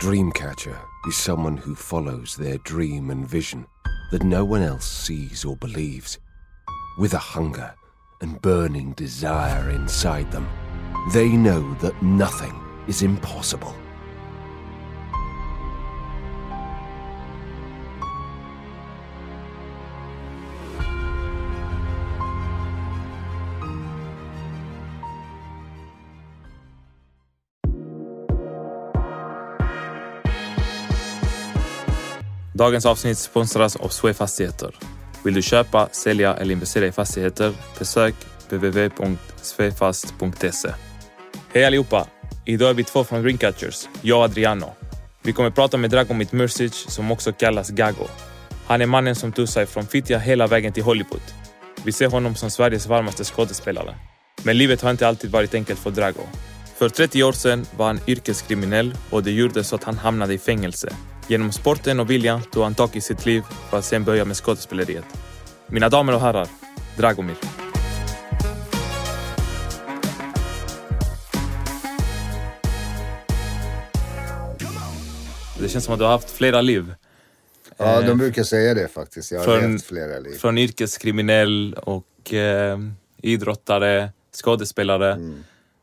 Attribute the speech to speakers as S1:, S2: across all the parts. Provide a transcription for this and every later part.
S1: Dreamcatcher is someone who follows their dream and vision that no one else sees or believes. With a hunger and burning desire inside them, they know that nothing is impossible.
S2: Dagens avsnitt sponsras av Swea Fastigheter. Vill du köpa, sälja eller investera i fastigheter? Besök www.swefast.se. Hej allihopa! Idag är vi två från Greencatchers, jag och Adriano. Vi kommer prata med Dragomir Mrsic som också kallas Gago. Han är mannen som tog sig från Fittja hela vägen till Hollywood. Vi ser honom som Sveriges varmaste skådespelare. Men livet har inte alltid varit enkelt för Drago. För 30 år sedan var han yrkeskriminell och det gjorde så att han hamnade i fängelse. Genom sporten och viljan tog han tag i sitt liv för att sen börja med skådespeleriet. Mina damer och herrar, Dragomir. Det känns som att du har haft flera liv.
S3: Ja, de brukar säga det faktiskt. Jag har
S2: Från-
S3: levt flera liv.
S2: Från yrkeskriminell och eh, idrottare, skådespelare.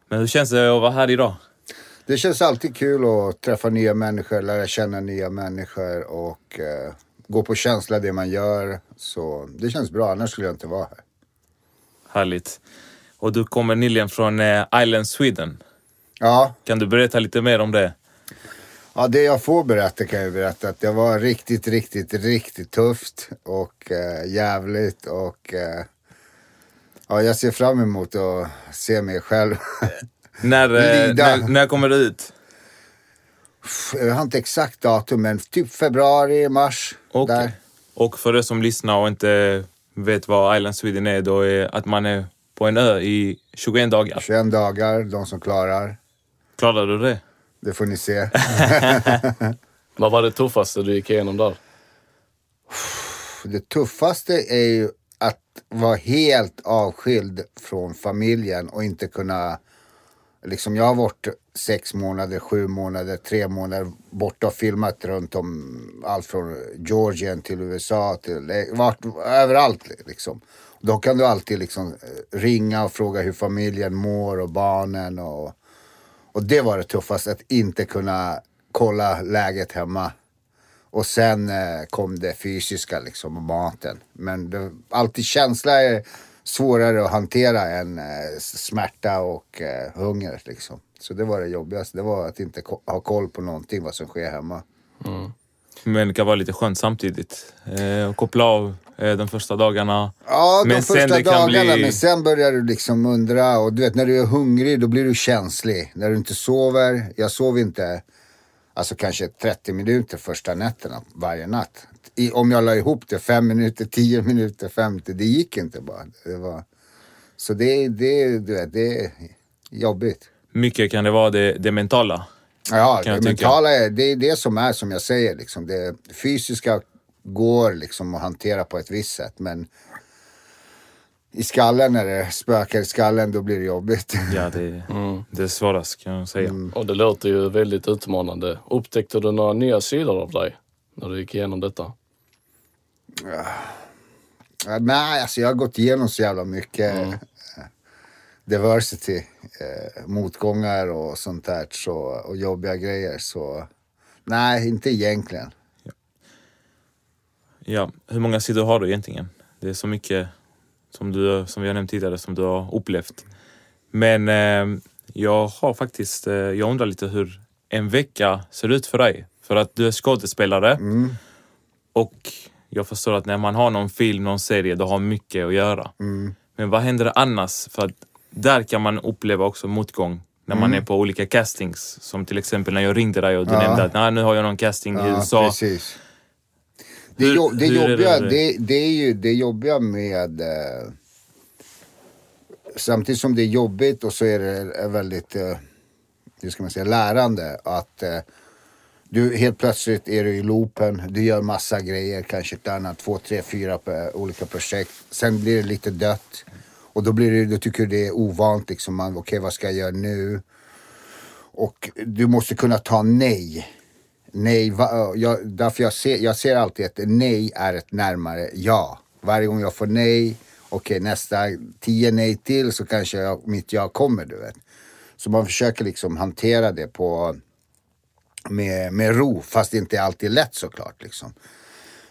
S2: Men hur känns det att vara här idag?
S3: Det känns alltid kul att träffa nya människor, lära känna nya människor och eh, gå på känsla det man gör. Så det känns bra, annars skulle jag inte vara här.
S2: Härligt. Och du kommer nyligen från eh, Island Sweden.
S3: Ja,
S2: Kan du berätta lite mer om det?
S3: ja, det jag får berätta kan jag berätta att det var riktigt, riktigt, riktigt tufft och eh, jävligt och eh, ja, jag ser fram emot att se mig själv.
S2: När, eh, när, när kommer du ut?
S3: jag har inte exakt datum men typ februari, mars.
S2: Okej.
S3: Där.
S2: Och för er som lyssnar och inte vet vad Island Sweden är, då är att man är på en ö i 21 dagar.
S3: 21 dagar, de som klarar.
S2: Klarar du det?
S3: Det får ni se.
S4: Vad var det tuffaste du gick igenom där?
S3: Det tuffaste är ju att vara helt avskild från familjen och inte kunna... Liksom jag har varit sex månader, sju månader, tre månader borta och filmat runt om allt från Georgien till USA till vart, överallt liksom. Då kan du alltid liksom eh, ringa och fråga hur familjen mår och barnen och, och det var det tuffaste, att inte kunna kolla läget hemma. Och sen eh, kom det fysiska liksom och maten. Men det, alltid känsla är svårare att hantera än eh, smärta och eh, hunger liksom. Så det var det jobbigaste. Det var att inte ha koll på någonting vad som sker hemma.
S2: Men det kan vara lite skönt samtidigt. Eh, koppla av eh, de första dagarna.
S3: Ja, de
S2: Men
S3: första dagarna.
S2: bli-
S3: Men sen börjar du liksom undra. Och du vet, när du är hungrig då blir du känslig. När du inte sover. Jag sov inte, alltså kanske 30 minuter första nätterna varje natt. I, om jag la ihop det, 5 minuter, 10 minuter, 50. Det gick inte bara. Det var, så det, det, du vet, det är jobbigt.
S2: Mycket kan det vara det, det mentala.
S3: Ja, det
S2: tycka.
S3: mentala är det, är det som är som jag säger. Liksom. Det fysiska går liksom att hantera på ett visst sätt. Men i skallen, när det spökar i skallen, då blir det jobbigt.
S2: Ja, det, det är svårast kan jag säga.
S4: Och det låter ju väldigt utmanande. Upptäckte du några nya sidor av dig när du gick igenom detta?
S3: Ja, Nej, alltså jag har gått igenom så jävla mycket eh, diversity, eh, motgångar och sånt där. Så, och jobbiga grejer. Så nej, inte egentligen.
S2: Ja, hur många sidor har du egentligen? Det är så mycket som, du, som vi har nämnt tidigare som du har upplevt. Men eh, jag har faktiskt, eh, jag undrar lite hur en vecka ser ut för dig. För att du är skådespelare och jag förstår att när man har någon film, någon serie, då har mycket att göra. Men vad händer annars? För att där kan man uppleva också motgång när man är på olika castings. Som till exempel när jag ringde dig och du
S3: Ja.
S2: nämnde att Nej, nu har jag någon casting i
S3: Ja,
S2: USA.
S3: precis. Det,
S2: Hur-
S3: jo, det,
S2: är
S3: jobbiga,
S2: det-
S3: det, det är ju det jobbiga med... Eh, samtidigt som det är jobbigt och så är det väldigt, eh, hur ska man säga, lärande. Att eh, du helt plötsligt är du i loopen, du gör massa grejer, kanske ett annat, två, tre, fyra olika projekt. Sen blir det lite dött. Och då, blir det, då tycker du det är ovant, liksom, man, okej vad ska jag göra nu? Och du måste kunna ta nej. Nej, va, jag, därför jag ser, jag ser alltid att nej är ett närmare ja. Varje gång jag får nej, okej nästa tio nej till så kanske jag, mitt ja kommer, du vet. Så man försöker liksom hantera det på med, med ro, fast det inte alltid är lätt såklart. Liksom.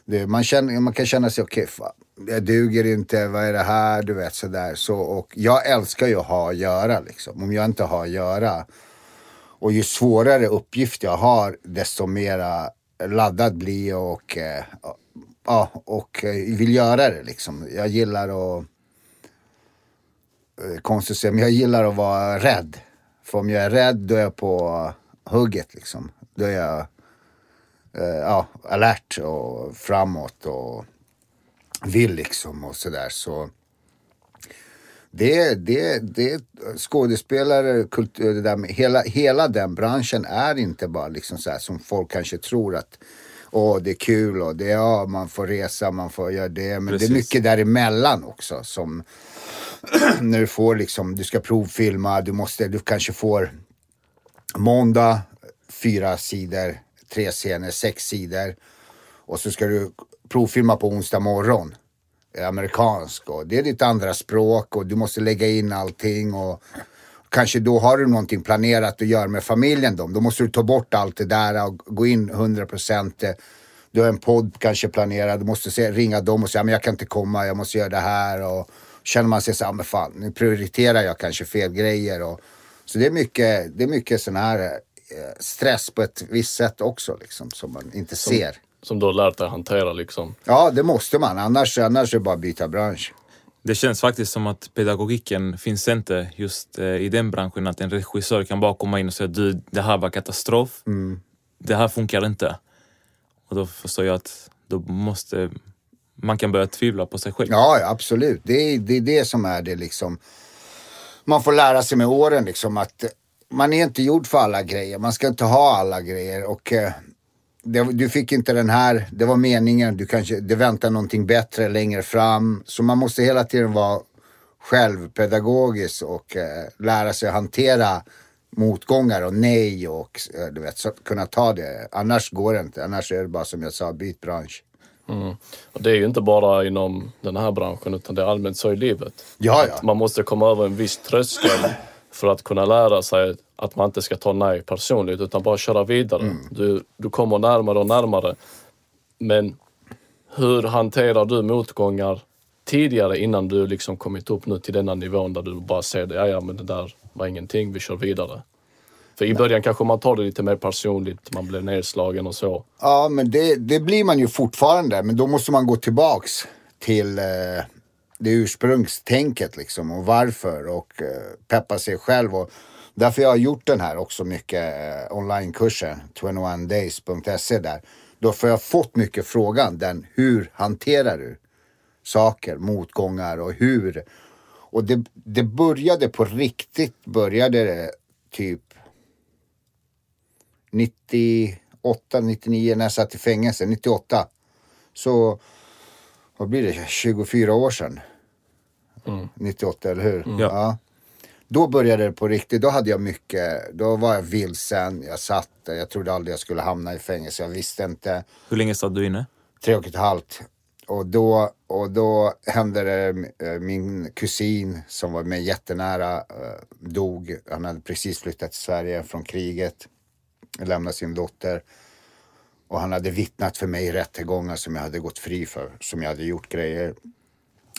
S3: Det, man, känner, man kan känna sig, okej, okay, jag duger inte, vad är det här, du vet sådär. Så, och jag älskar ju att ha att göra liksom. Om jag inte har att göra och ju svårare uppgift jag har, desto mera laddad blir jag och, eh, ja, och eh, vill göra det liksom. Jag gillar att, eh, konstigt att säga, men jag gillar att vara rädd. För om jag är rädd, då är jag på hugget liksom. Då är jag eh, ja, alert och framåt och vill liksom och sådär. Så det, det, det skådespelare, kultur, det där med, hela, hela den branschen är inte bara liksom så här som folk kanske tror att Åh, det är kul och det, ja, man får resa, man får göra det. Men Precis. det är mycket däremellan också som när du får liksom, du ska provfilma, du måste, du kanske får måndag, fyra sidor, tre scener, sex sidor. Och så ska du provfilma på onsdag morgon. Amerikansk och det är ditt andra språk och du måste lägga in allting och kanske då har du någonting planerat att göra med familjen då. Då måste du ta bort allt det där och gå in 100 procent. Du har en podd kanske planerad, du måste se, ringa dem och säga men jag kan inte komma, jag måste göra det här. Och känner man sig så här, men fan, nu prioriterar jag kanske fel grejer. Och, så det är mycket, det är mycket sån här stress på ett visst sätt också liksom som man inte
S4: som,
S3: ser.
S4: Som du har lärt dig hantera liksom?
S3: Ja, det måste man. Annars, annars är det bara att byta bransch.
S2: Det känns faktiskt som att pedagogiken finns inte just eh, i den branschen. Att en regissör kan bara komma in och säga du, det här var katastrof. Mm. Det här funkar inte. Och då förstår jag att då måste man kan börja tvivla på sig själv.
S3: Ja, absolut. Det är, det är det som är det liksom. Man får lära sig med åren liksom att man är inte gjord för alla grejer. Man ska inte ha alla grejer och eh, det, du fick inte den här, det var meningen, du kanske, det väntar någonting bättre längre fram. Så man måste hela tiden vara självpedagogisk och eh, lära sig hantera motgångar och nej och eh, du vet, så, kunna ta det. Annars går det inte. Annars är det bara som jag sa, byt bransch.
S4: Mm. Och det är ju inte bara inom den här branschen utan det är allmänt så i livet.
S3: Ja, ja.
S4: Man måste komma över en viss tröskel för att kunna lära sig att man inte ska ta nej personligt utan bara köra vidare. Mm. Du, du kommer närmare och närmare. Men hur hanterar du motgångar tidigare innan du liksom kommit upp nu till denna nivån där du bara ser det, ja, ja men det där var ingenting, vi kör vidare. För i början kanske man tar det lite mer personligt, man blir nedslagen och så.
S3: Ja, men det, det blir man ju fortfarande, men då måste man gå tillbaks till eh, det ursprungstänket liksom och varför och eh, peppa sig själv. Och därför jag har gjort den här också mycket eh, onlinekursen, 21days.se där. Då har jag fått mycket frågan, den hur hanterar du saker, motgångar och hur? Och det, det började på riktigt, började det typ 98, 99 när jag satt i fängelse, 98. Så vad blir det, 24 år sedan. Mm. 98, eller hur?
S2: Mm. Ja.
S3: Då började det på riktigt. Då hade jag mycket, då var jag vilsen. Jag satt jag trodde aldrig jag skulle hamna i fängelse. Jag visste inte.
S2: Hur länge satt du inne?
S3: Tre och ett halvt. Och då, och då hände det, eh, min kusin som var mig jättenära eh, dog. Han hade precis flyttat till Sverige från kriget. Lämnade sin dotter. Och han hade vittnat för mig i rättegångar som jag hade gått fri för, som jag hade gjort grejer.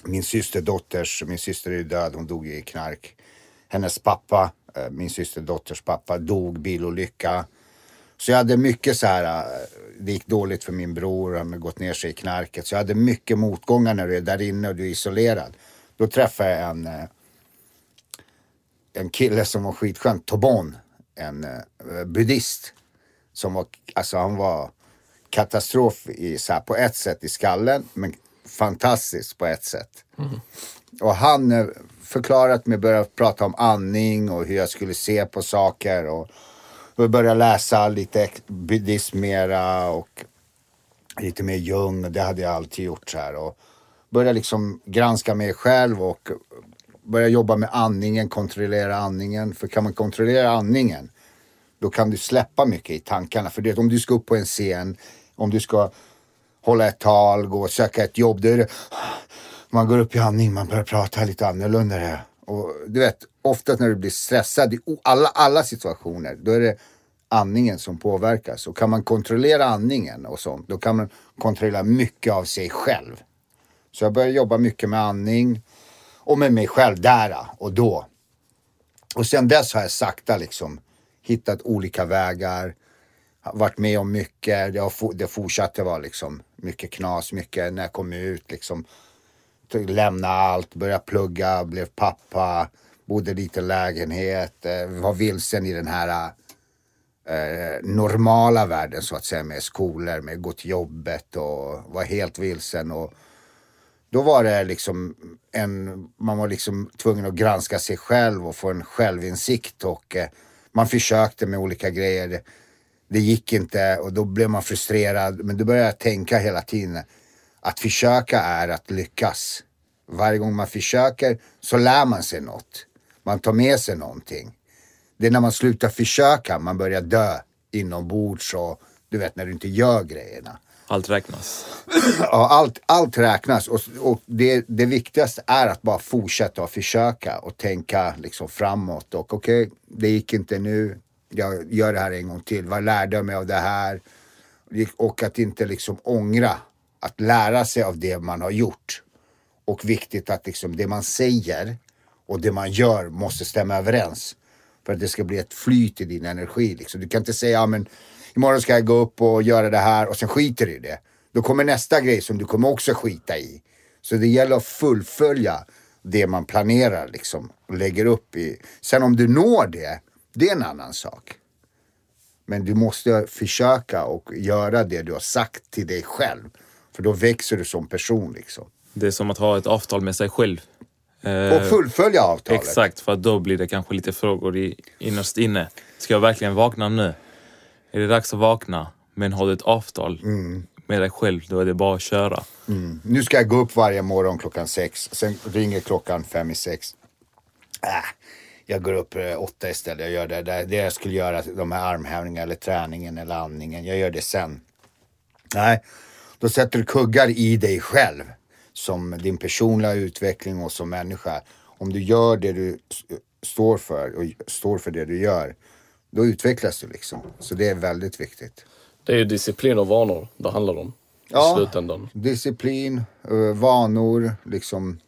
S3: Min systerdotters, min syster är död, hon dog i knark. Hennes pappa, eh, min systerdotters pappa, dog bilolycka. Så jag hade mycket så här, eh, det gick dåligt för min bror, han hade gått ner sig i knarket. Så jag hade mycket motgångar när du är där inne och du är isolerad. Då träffade jag en, eh, en kille som var skitskön, Tobon, en buddhist. Som var, alltså han var katastrof i, så här, på ett sätt i skallen, men fantastisk på ett sätt. Mm. Och han eh, förklarat mig, börjat prata om andning och hur jag skulle se på saker. Och, och började läsa lite buddhism mera och lite mer Jung. Det hade jag alltid gjort så här. Och började liksom granska mig själv och börja jobba med andningen, kontrollera andningen. För kan man kontrollera andningen Då kan du släppa mycket i tankarna. För det, om du ska upp på en scen, om du ska hålla ett tal, gå och söka ett jobb. Då är det, man går upp i andning, man börjar prata lite annorlunda. Det. Och du vet, ofta när du blir stressad i alla, alla situationer, då är det andningen som påverkas. Och kan man kontrollera andningen och sånt, då kan man kontrollera mycket av sig själv. Så jag började jobba mycket med andning och med mig själv där och då. Och sen dess har jag sakta liksom hittat olika vägar, varit med om mycket. Det, har, det fortsatte vara liksom mycket knas, mycket när jag kom ut liksom. Lämna allt, började plugga, blev pappa, bodde i liten lägenhet, eh, var vilsen i den här eh, normala världen så att säga med skolor, med gå till jobbet och var helt vilsen. Och då var det liksom en, man var liksom tvungen att granska sig själv och få en självinsikt och eh, man försökte med olika grejer. Det, gick inte och då blev man frustrerad. Men då började jag tänka hela tiden att försöka är att lyckas. Varje gång man försöker så lär man sig något. Man tar med sig någonting. Det är när man slutar försöka man börjar dö inombords och du vet när du inte gör grejerna.
S2: Allt räknas.
S3: Ja, allt, allt räknas och, och det, det viktigaste är att bara fortsätta att försöka och tänka liksom framåt. Och okej, det gick inte nu. Jag gör det här en gång till. Vad lärde jag mig av det här? Och att inte liksom ångra. Att lära sig av det man har gjort. Och viktigt att liksom det man säger och det man gör måste stämma överens. För att det ska bli ett flyt i din energi. Liksom. Du kan inte säga, ja men imorgon ska jag gå upp och göra det här och sen skiter du i det. Då kommer nästa grej som du kommer också skita i. Så det gäller att fullfölja det man planerar liksom och lägger upp i. Sen om du når det, det är en annan sak. Men du måste försöka och göra det du har sagt till dig själv. För då växer du som person liksom.
S2: Det är som att ha ett avtal med sig själv. Eh,
S3: Och fullfölja avtalet.
S2: Exakt, för då blir det kanske lite frågor i, innerst inne. Ska jag verkligen vakna nu? Är det dags att vakna? Men har du ett avtal med dig själv, då är det bara att köra.
S3: Nu ska jag gå upp varje morgon klockan sex. Sen ringer klockan fem i sex. Äh, jag går upp eh, åtta istället. Jag gör det, det, det jag skulle göra, de här armhävningarna eller träningen eller andningen. Jag gör det sen. Nej, då sätter du kuggar i dig själv. Som din personliga utveckling och som människa. Om du gör det du står för och står för det du gör. Då utvecklas du liksom. Så det är väldigt viktigt.
S4: Det är ju disciplin och vanor det handlar om
S3: Ja.
S4: slutändan.
S3: disciplin, eh, vanor, liksom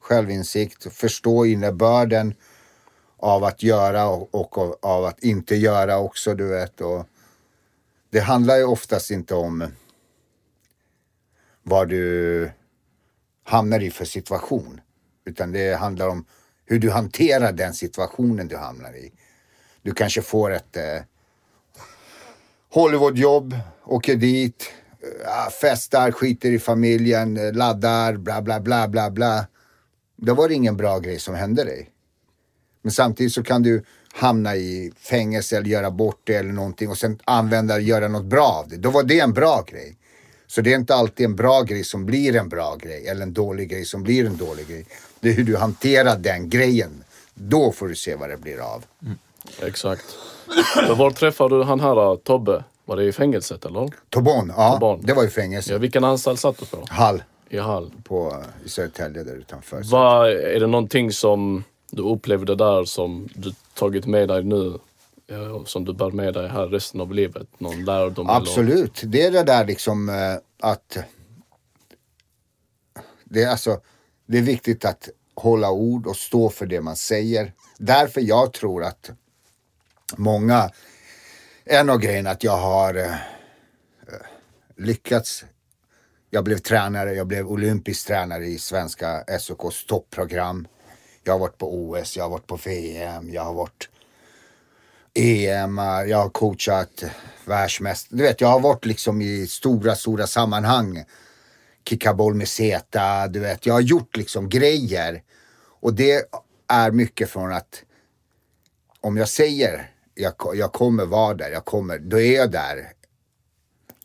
S3: självinsikt, förstå innebörden av att göra och, och av, av att inte göra också, du vet. Och det handlar ju oftast inte om vad du hamnar i för situation, utan det handlar om hur du hanterar den situationen du hamnar i. Du kanske får ett eh, Hollywoodjobb, åker dit, äh, festar, skiter i familjen, eh, laddar, bla bla bla bla bla. Då var det ingen bra grej som hände dig. Men samtidigt så kan du hamna i fängelse eller göra bort det eller någonting och sen använda det, göra något bra av det. Då var det en bra grej. Så det är inte alltid en bra grej som blir en bra grej eller en dålig grej som blir en dålig grej. Det är hur du hanterar den grejen. Då får du se vad det blir av.
S4: Exakt. Men var träffade du han här Tobbe? Var det i fängelset eller?
S3: Tobon, ja,
S4: Tobon.
S3: det var ju fängelse.
S4: Ja, vilken anstalt satt du på?
S3: Hall
S4: I Hall.
S3: på, i Södertälje där utanför.
S4: Vad, är det någonting som du upplevde där som du tagit med dig nu? Eh, och Som du bär med dig här resten av livet? Någon lärdom? Eller?
S3: Absolut. Det är det där liksom eh, att det är, alltså, det är viktigt att hålla ord och stå för det man säger. Därför jag tror att många, en av grejerna att jag har eh, lyckats. Jag blev tränare, jag blev olympisk tränare i svenska SOKs toppprogram. Jag har varit på OS, jag har varit på VM, jag har varit EM, jag har coachat världsmästare. Du vet, jag har varit liksom i stora, stora sammanhang. Kicka boll med Zeta, du vet. Jag har gjort liksom grejer. Och det är mycket från att om jag säger jag, jag kommer vara där, jag kommer, då är jag där.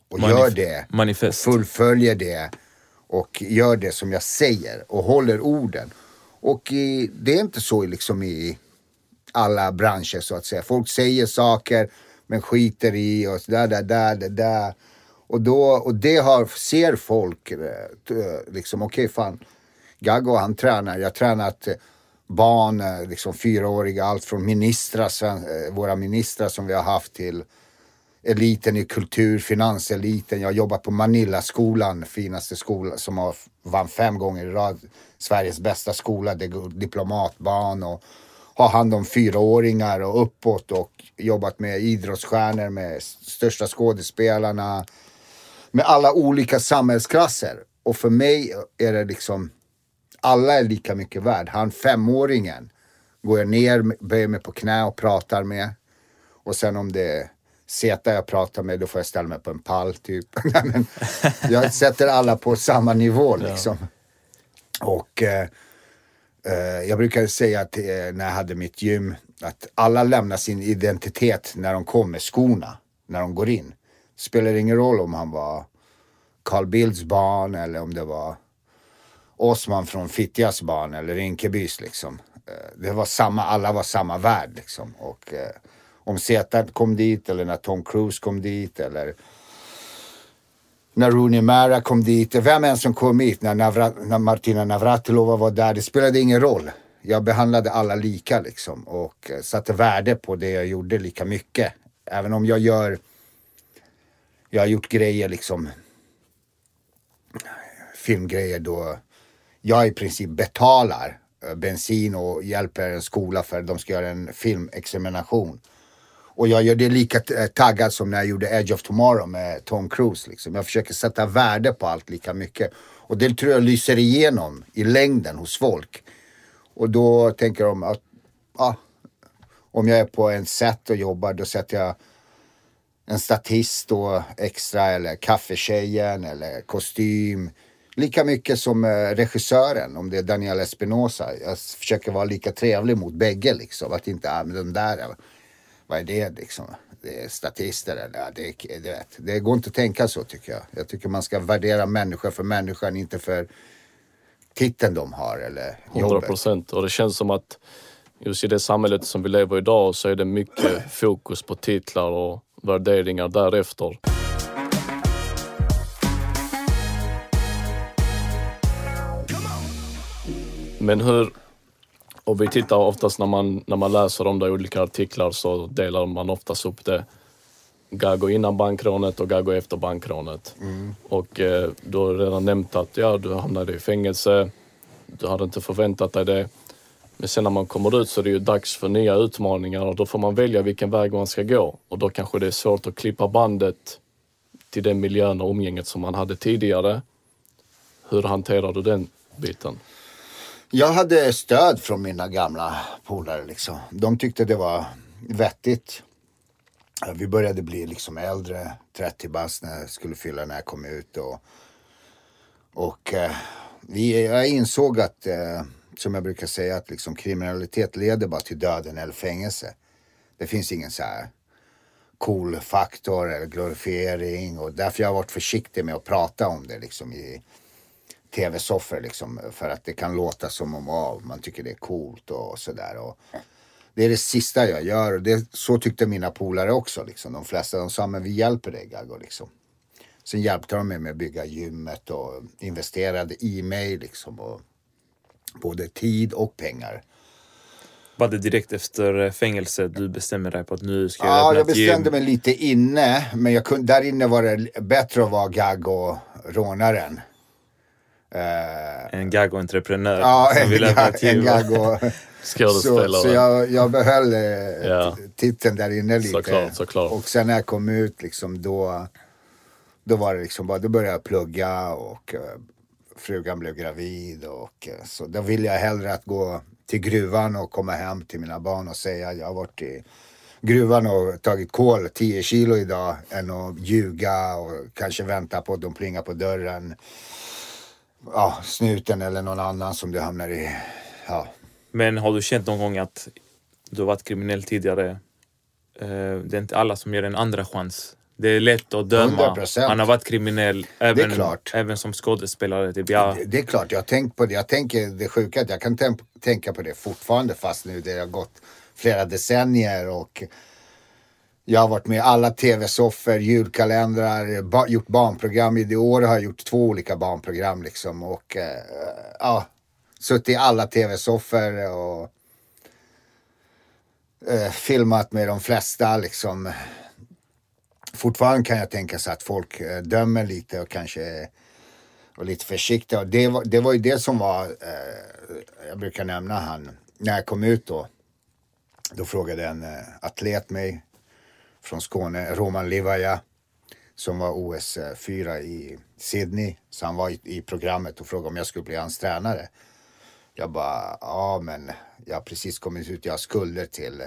S3: Och
S2: Manif-
S3: gör det.
S2: manifest.
S3: Och fullföljer det. Och gör det som jag säger och håller orden. Och i, det är inte så liksom i alla branscher så att säga. Folk säger saker Men skiter i och sådär, där, där, där, där. Och, då, och det har, ser folk eh, eh, liksom, okej fan. Gaggo han tränar, jag har tränat barn, liksom fyraåriga, allt från ministrar, våra ministrar som vi har haft till eliten i kultur, finanseliten. Jag har jobbat på Manillaskolan, finaste skolan som har vann fem gånger i rad. Sveriges bästa skola, det går diplomatbarn och har hand om fyraåringar och uppåt och jobbat med idrottsstjärnor, med största skådespelarna, med alla olika samhällsklasser. Och för mig är det liksom, alla är lika mycket värd. Han femåringen går jag ner, böjer mig på knä och pratar med. Och sen om det Zeta jag pratar med, då får jag ställa mig på en pall typ. Men jag sätter alla på samma nivå liksom. Och eh, eh, jag brukade säga att, eh, när jag hade mitt gym att alla lämnar sin identitet när de kommer skorna, när de går in. Spelar ingen roll om han var Carl Bildts barn eller om det var Osman från Fittjas barn eller Rinkebys liksom. Eh, Det var samma, alla var samma värld liksom. Och eh, om Z kom dit eller när Tom Cruise kom dit eller när Rooney Mara kom dit, vem än som kom hit, när, Navra, när Martina Navratilova var där, det spelade ingen roll. Jag behandlade alla lika liksom och eh, satte värde på det jag gjorde lika mycket. Även om jag gör, jag har gjort grejer liksom, filmgrejer då jag i princip betalar eh, bensin och hjälper en skola för att de ska göra en filmexamination. Och jag gör det lika eh, taggad som när jag gjorde Edge of Tomorrow med Tom Cruise. Liksom. Jag försöker sätta värde på allt lika mycket. Och det tror jag lyser igenom i längden hos folk. Och då tänker de att, ah, om jag är på en set och jobbar då sätter jag en statist då extra eller kaffetjejen eller kostym. Lika mycket som eh, regissören, om det är Daniel Espinosa. Jag försöker vara lika trevlig mot bägge liksom. Att inte, ah, men den där, vad är det liksom? Det är statister eller, det, är- det, vet. det går inte att tänka så tycker jag. Jag tycker man ska värdera människor för människan, inte för titeln de har eller
S4: 100
S3: jobbet.
S4: procent. Och det känns som att just i det samhället som vi lever i idag så är det mycket fokus på titlar och värderingar därefter. Men hur, och vi tittar oftast när man, när man läser om det i olika artiklar så delar man oftast upp det Gago innan bankrånet och Gago efter bankrånet. Och eh, du har redan nämnt att ja, du hamnade i fängelse, du hade inte förväntat dig det. Men sen när man kommer ut så är det ju dags för nya utmaningar och då får man välja vilken väg man ska gå. Och då kanske det är svårt att klippa bandet till den miljön och umgänget som man hade tidigare. Hur hanterar du den biten?
S3: Jag hade stöd från mina gamla polare liksom. De tyckte det var vettigt. Vi började bli liksom äldre, 30 bast när jag skulle fylla när jag kom ut. Och, och eh, vi, jag insåg att, eh, som jag brukar säga, att liksom kriminalitet leder bara till döden eller fängelse. Det finns ingen så här cool faktor eller glorifiering och därför jag har varit försiktig med att prata om det liksom i tv-soffor liksom för att det kan låta som om oh, man tycker det är coolt och sådär. Och Det är det sista jag gör och det, så tyckte mina polare också liksom. De flesta de sa men vi hjälper dig Gaggo liksom. Sen hjälpte de mig med att bygga gymmet och investerade i mig liksom. Och både tid och pengar.
S2: Var det direkt efter fängelset du bestämde dig på att nu ska jag
S3: Ja, jag bestämde mig lite inne. Men jag kunde, där inne var det bättre att vara Gaggo rånaren. Eh,
S2: En gag-entreprenör
S3: ja,
S2: som vill öppna
S3: ga-
S2: ett
S3: en. Gaggo. Så,
S4: Skådespelare.
S3: så jag, jag behöll eh,
S4: Ja.
S3: titeln där inne lite.
S4: Såklart, såklart.
S3: Och sen när jag kom ut liksom då, då var det liksom bara, då började jag plugga och eh, frugan blev gravid och så då ville jag hellre att gå till gruvan och komma hem till mina barn och säga jag har varit i gruvan och tagit kol 10 kilo idag än att ljuga och kanske vänta på att de plingar på dörren. Ja, snuten eller någon annan som du hamnar i. Ja,
S2: Men har du känt någon gång att du har varit kriminell tidigare? Eh, det är inte alla som ger en andra chans. Det är lätt att döma.
S3: 100%.
S2: Han har varit kriminell även, även som skådespelare. Typ, ja,
S3: Det, det är klart, jag tänkt på det. Jag tänker det sjuka att jag kan tänka på det fortfarande fast nu det har gått flera decennier och jag har varit med i alla tv-soffor, julkalendrar, ba, gjort barnprogram. I år har jag gjort två olika barnprogram liksom. Och eh, ja, suttit i alla tv-soffor och eh, filmat med de flesta liksom. Fortfarande kan jag tänka sig att folk eh, dömer lite och kanske och lite försiktiga. Och det, var, det var ju det som var, eh, jag brukar nämna han, när jag kom ut då. Då frågade en eh, atlet mig från Skåne, Roman Livaja, som var OS 4 eh, i Sydney. Så han var i, i programmet och frågade om jag skulle bli hans tränare. Jag bara, ja men jag har precis kommit ut, jag har skulder till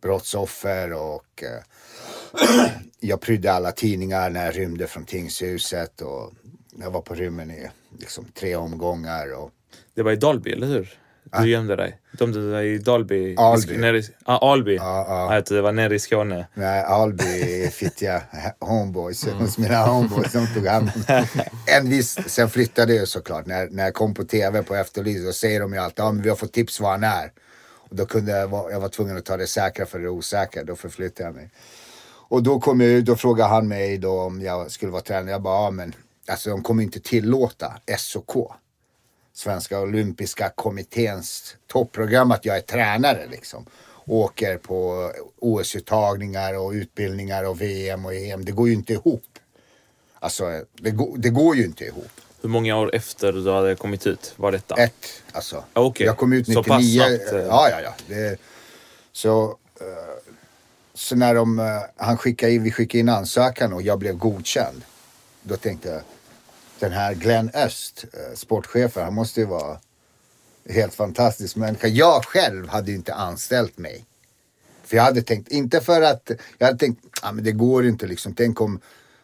S3: brottsoffer och eh, jag prydde alla tidningar när jag rymde från tingshuset och jag var på rymmen i liksom, tre omgångar. Och,
S2: Det var i Dalby, eller hur? Du gömde dig. De där i Dalby.
S3: Alby.
S2: Nere i, ah, Alby.
S3: Ja.
S2: Ah, det var nere i Skåne.
S3: Nej, Alby fick jag homeboys hos mina homeboys. De tog hand om En viss, sen flyttade jag såklart. När, när jag kom på tv på Efterlyst då säger de ju alltid ja, men vi har fått tips var han är. Och då kunde jag, jag var tvungen att ta det säkra för det osäkra. Då förflyttade jag mig. Och då kom jag ut och frågade han mig då om jag skulle vara tränare. Jag bara, ja men alltså de kommer inte tillåta SOK. Svenska Olympiska Kommitténs topprogram att jag är tränare liksom. Åker på OS-uttagningar och utbildningar och VM och EM. Det går ju inte ihop. Alltså, det, går- det går ju inte ihop.
S2: Hur många år efter du hade kommit ut var detta?
S3: Ett, alltså.
S2: Okej.
S3: Jag kom ut
S2: Så pass
S3: 99.
S2: snabbt, eh.
S3: Ja, ja, ja. Det, så, eh, så när de, eh, han skickade in, vi skickade in ansökan och jag blev godkänd. Då tänkte jag, den här Glenn Öst, eh, sportchefen, han måste ju vara helt fantastisk människa. Jag själv hade ju inte anställt mig. För jag hade tänkt, inte för att, jag hade tänkt, ah, men det går inte liksom. Tänk om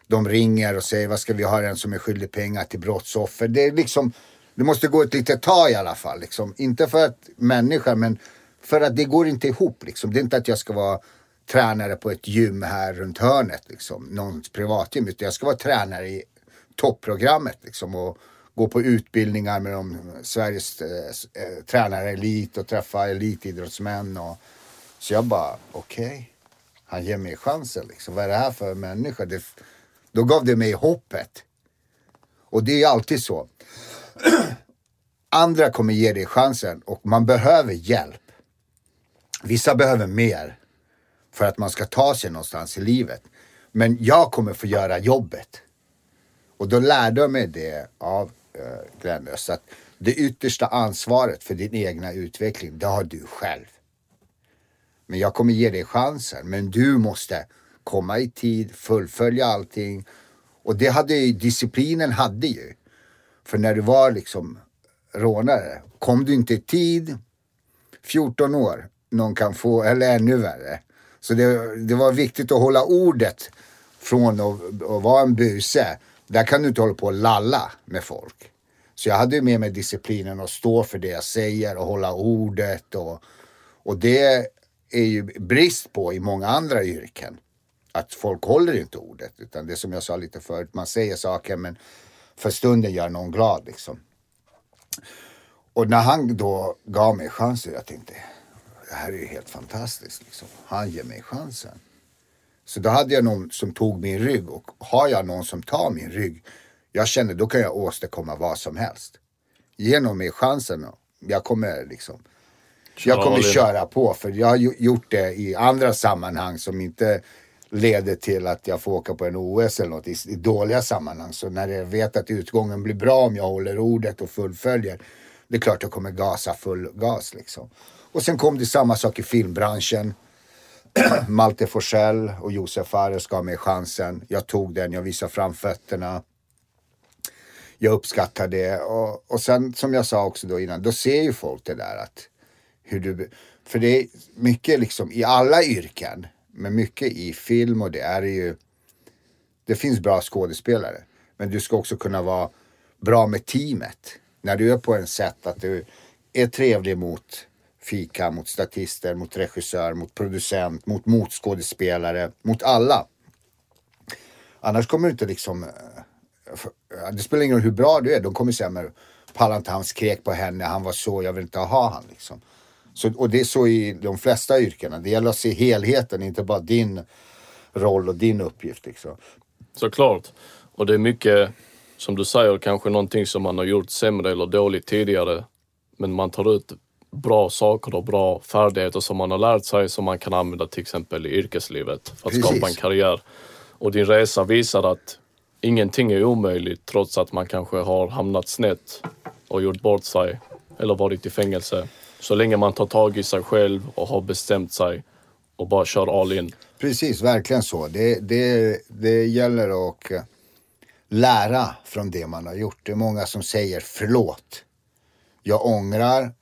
S3: de ringer och säger, vad ska vi ha en som är skyldig pengar till brottsoffer? Det är liksom, det måste gå ett litet tag i alla fall. Liksom. Inte för att människa, men för att det går inte ihop. Liksom. Det är inte att jag ska vara tränare på ett gym här runt hörnet, liksom. någons privatgym. Utan jag ska vara tränare i topprogrammet liksom, och gå på utbildningar med de, Sveriges eh, eh, tränare elit och träffa elitidrottsmän. Och, så jag bara, okej, han ger mig chansen. Liksom. Vad är det här för människa? Det, då gav det mig hoppet. Och det är alltid så. Andra kommer ge dig chansen och man behöver hjälp. Vissa behöver mer för att man ska ta sig någonstans i livet. Men jag kommer få göra jobbet. Och då lärde jag mig det av eh, Glenn Öst, att det yttersta ansvaret för din egna utveckling, det har du själv. Men jag kommer ge dig chansen, men du måste komma i tid, fullfölja allting. Och det hade ju, disciplinen hade ju. För när du var liksom rånare, kom du inte i tid, 14 år, någon kan få, eller ännu värre. Så det, det var viktigt att hålla ordet från att, att vara en buse. Där kan du inte hålla på och lalla med folk. Så jag hade ju med mig disciplinen att stå för det jag säger och hålla ordet. Och, och det är ju brist på i många andra yrken. Att folk håller inte ordet. Utan det är som jag sa lite förut, man säger saker men för stunden gör någon glad liksom. Och när han då gav mig chansen, jag tänkte det här är ju helt fantastiskt. Liksom. Han ger mig chansen. Så då hade jag någon som tog min rygg och har jag någon som tar min rygg, jag känner då kan jag åstadkomma vad som helst. Ge någon mig chansen jag kommer liksom, jag kommer köra på för jag har gjort det i andra sammanhang som inte leder till att jag får åka på en OS eller något i, i dåliga sammanhang. Så när jag vet att utgången blir bra om jag håller ordet och fullföljer, det är klart jag kommer gasa full gas liksom. Och sen kom det samma sak i filmbranschen. Malte Forsell och Josef Fares gav mig chansen. Jag tog den, jag visade fram fötterna. Jag uppskattar det. Och, och sen som jag sa också då innan, då ser ju folk det där att hur du... För det är mycket liksom i alla yrken, men mycket i film och det är ju... Det finns bra skådespelare, men du ska också kunna vara bra med teamet. När du är på en sätt att du är trevlig mot fika, mot statister, mot regissör, mot producent, mot motskådespelare, mot alla. Annars kommer du inte liksom... Eh, eh, det spelar ingen roll hur bra du är. De kommer säga, men pallar inte han skrek på henne, han var så, jag vill inte ha han liksom. Så, och det är så i de flesta yrkena. Det gäller att se helheten, inte bara din roll och din uppgift. Liksom.
S4: Såklart. Och det är mycket, som du säger, kanske någonting som man har gjort sämre eller dåligt tidigare. Men man tar ut bra saker och bra färdigheter som man har lärt sig som man kan använda till exempel i yrkeslivet för att
S3: Precis.
S4: skapa en karriär. Och din resa visar att ingenting är omöjligt trots att man kanske har hamnat snett och gjort bort sig eller varit i fängelse. Så länge man tar tag i sig själv och har bestämt sig och bara kör all in.
S3: Precis, verkligen så. Det, det, det gäller att lära från det man har gjort. Det är många som säger förlåt. Jag ångrar.